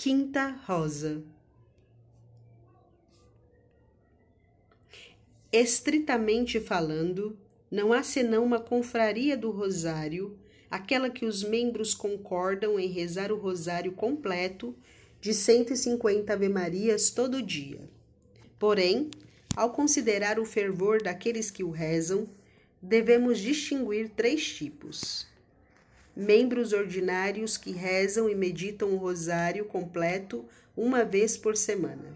Quinta Rosa. Estritamente falando, não há senão uma confraria do Rosário, aquela que os membros concordam em rezar o Rosário completo de 150 Ave-Marias todo dia. Porém, ao considerar o fervor daqueles que o rezam, devemos distinguir três tipos: membros ordinários que rezam e meditam o rosário completo uma vez por semana,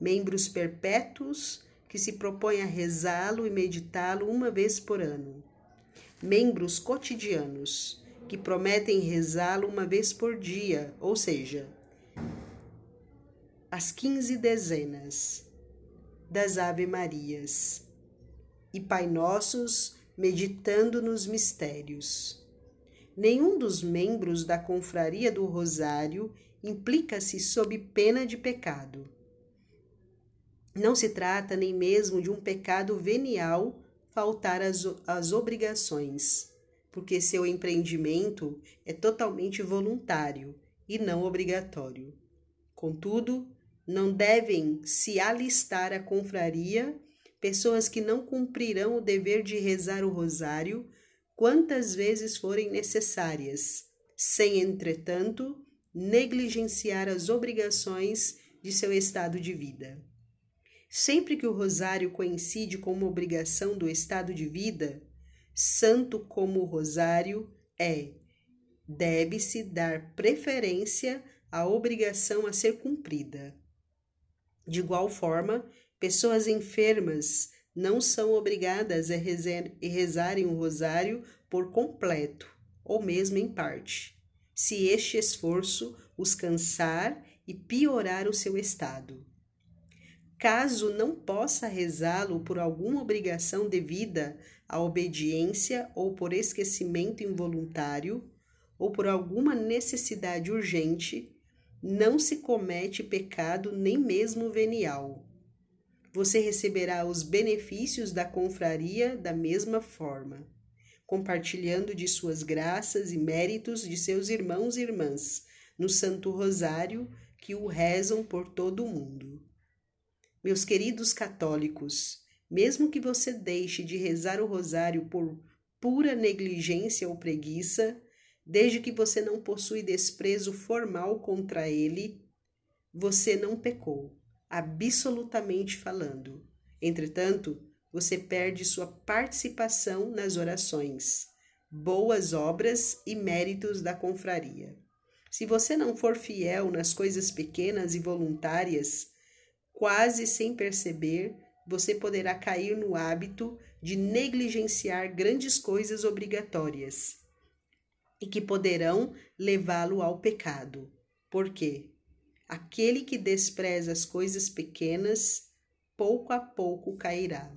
membros perpétuos que se propõem a rezá-lo e meditá-lo uma vez por ano, membros cotidianos que prometem rezá-lo uma vez por dia, ou seja, as quinze dezenas das Ave Marias e Pai Nossos meditando nos mistérios. Nenhum dos membros da confraria do Rosário implica-se sob pena de pecado. Não se trata nem mesmo de um pecado venial faltar às, obrigações, porque seu empreendimento é totalmente voluntário e não obrigatório. Contudo, não devem se alistar à confraria pessoas que não cumprirão o dever de rezar o rosário quantas vezes forem necessárias, sem, entretanto, negligenciar as obrigações de seu estado de vida. Sempre que o rosário coincide com uma obrigação do estado de vida, santo como o rosário é, deve-se dar preferência à obrigação a ser cumprida. De igual forma, pessoas enfermas não são obrigadas a rezarem o rosário por completo, ou mesmo em parte, se este esforço os cansar e piorar o seu estado. Caso não possa rezá-lo por alguma obrigação devida à obediência ou por esquecimento involuntário, ou por alguma necessidade urgente, não se comete pecado nem mesmo venial. Você receberá os benefícios da confraria da mesma forma, compartilhando de suas graças e méritos de seus irmãos e irmãs no Santo Rosário que o rezam por todo o mundo. Meus queridos católicos, mesmo que você deixe de rezar o rosário por pura negligência ou preguiça, Desde que você não possui desprezo formal contra ele, você não pecou, absolutamente falando. Entretanto, você perde sua participação nas orações, boas obras e méritos da confraria. Se você não for fiel nas coisas pequenas e voluntárias, quase sem perceber, você poderá cair no hábito de negligenciar grandes coisas obrigatórias e que poderão levá-lo ao pecado. Por quê? Aquele que despreza as coisas pequenas, pouco a pouco cairá.